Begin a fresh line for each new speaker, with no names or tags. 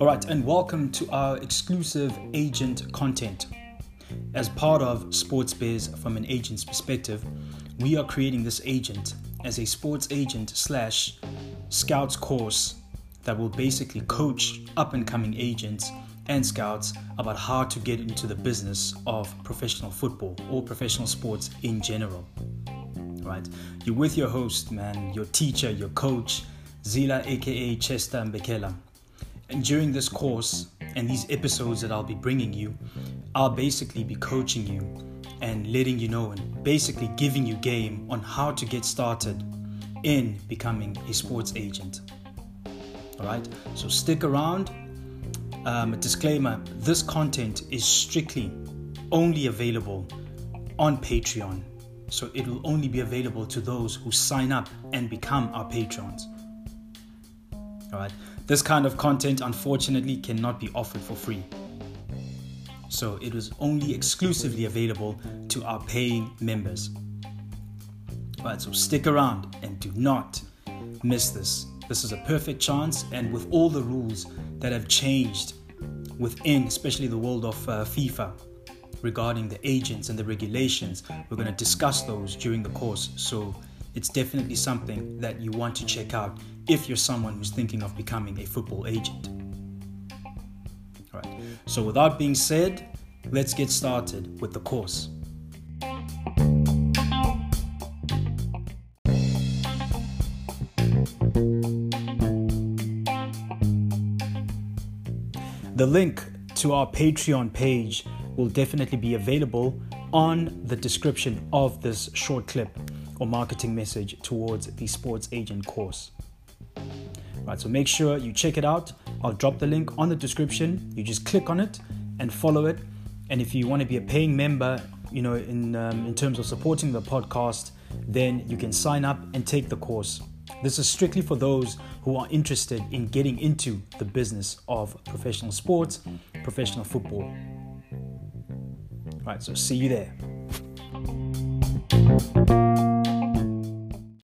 All right, and welcome to our exclusive agent content. As part of Sports Biz from an agent's perspective, we are creating this agent as a sports agent slash scouts course that will basically coach up and coming agents and scouts about how to get into the business of professional football or professional sports in general. Right? You're with your host, man, your teacher, your coach, Zila aka Chester Mbekela. And during this course and these episodes that I'll be bringing you, I'll basically be coaching you and letting you know and basically giving you game on how to get started in becoming a sports agent. All right, so stick around. Um, a disclaimer this content is strictly only available on Patreon. So it will only be available to those who sign up and become our patrons. Right. This kind of content, unfortunately, cannot be offered for free. So it was only exclusively available to our paying members. All right. So stick around and do not miss this. This is a perfect chance, and with all the rules that have changed within, especially the world of uh, FIFA, regarding the agents and the regulations, we're going to discuss those during the course. So it's definitely something that you want to check out if you're someone who's thinking of becoming a football agent. All right. So without being said, let's get started with the course. The link to our Patreon page will definitely be available on the description of this short clip or marketing message towards the sports agent course. Right, so make sure you check it out. I'll drop the link on the description. You just click on it and follow it. And if you want to be a paying member, you know, in um, in terms of supporting the podcast, then you can sign up and take the course. This is strictly for those who are interested in getting into the business of professional sports, professional football. Right, so see you there.